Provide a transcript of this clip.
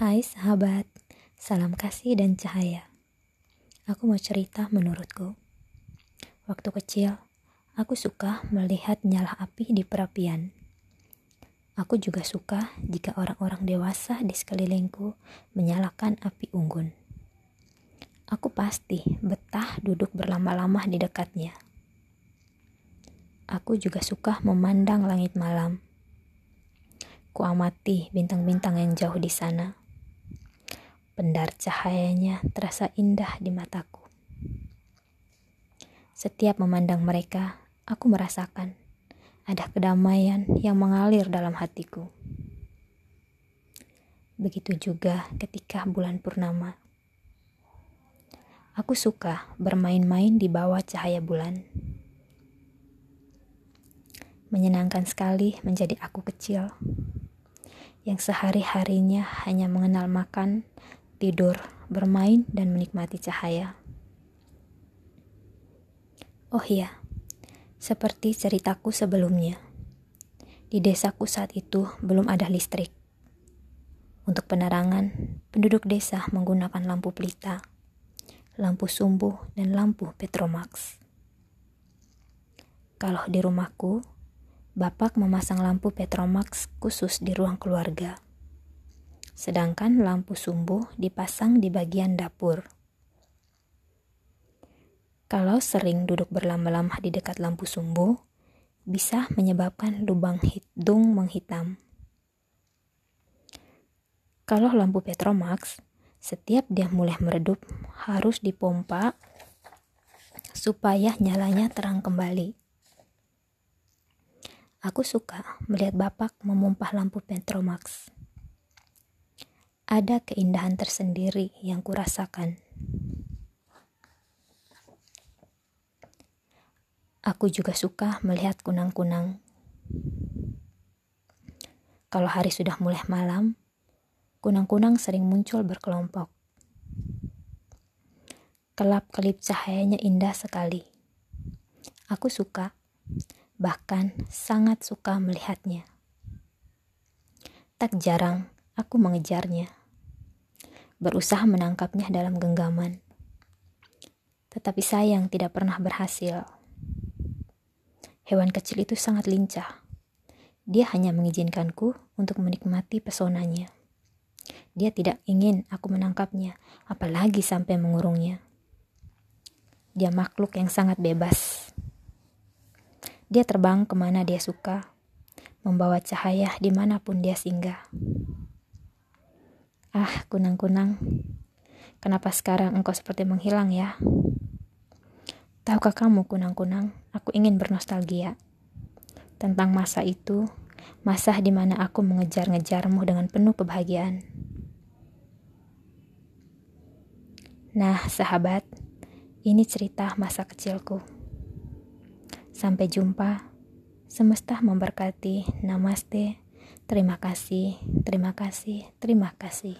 Hai sahabat, salam kasih dan cahaya. Aku mau cerita menurutku. Waktu kecil, aku suka melihat nyala api di perapian. Aku juga suka jika orang-orang dewasa di sekelilingku menyalakan api unggun. Aku pasti betah duduk berlama-lama di dekatnya. Aku juga suka memandang langit malam. Kuamati bintang-bintang yang jauh di sana Pendar cahayanya terasa indah di mataku. Setiap memandang mereka, aku merasakan ada kedamaian yang mengalir dalam hatiku. Begitu juga ketika bulan purnama. Aku suka bermain-main di bawah cahaya bulan. Menyenangkan sekali menjadi aku kecil yang sehari-harinya hanya mengenal makan, tidur, bermain, dan menikmati cahaya. Oh iya, seperti ceritaku sebelumnya, di desaku saat itu belum ada listrik. Untuk penerangan, penduduk desa menggunakan lampu pelita, lampu sumbu, dan lampu Petromax. Kalau di rumahku, bapak memasang lampu Petromax khusus di ruang keluarga sedangkan lampu sumbu dipasang di bagian dapur. Kalau sering duduk berlama-lama di dekat lampu sumbu, bisa menyebabkan lubang hidung menghitam. Kalau lampu Petromax, setiap dia mulai meredup harus dipompa supaya nyalanya terang kembali. Aku suka melihat bapak memompa lampu Petromax ada keindahan tersendiri yang kurasakan. Aku juga suka melihat kunang-kunang. Kalau hari sudah mulai malam, kunang-kunang sering muncul berkelompok. Kelap-kelip cahayanya indah sekali. Aku suka, bahkan sangat suka melihatnya. Tak jarang aku mengejarnya berusaha menangkapnya dalam genggaman. Tetapi sayang tidak pernah berhasil. Hewan kecil itu sangat lincah. Dia hanya mengizinkanku untuk menikmati pesonanya. Dia tidak ingin aku menangkapnya, apalagi sampai mengurungnya. Dia makhluk yang sangat bebas. Dia terbang ke mana dia suka, membawa cahaya di mana pun dia singgah. Ah, kunang-kunang, kenapa sekarang engkau seperti menghilang ya? Tahukah kamu, kunang-kunang, aku ingin bernostalgia tentang masa itu, masa di mana aku mengejar-ngejarmu dengan penuh kebahagiaan. Nah, sahabat, ini cerita masa kecilku. Sampai jumpa. Semesta memberkati. Namaste. Terima kasih, terima kasih, terima kasih.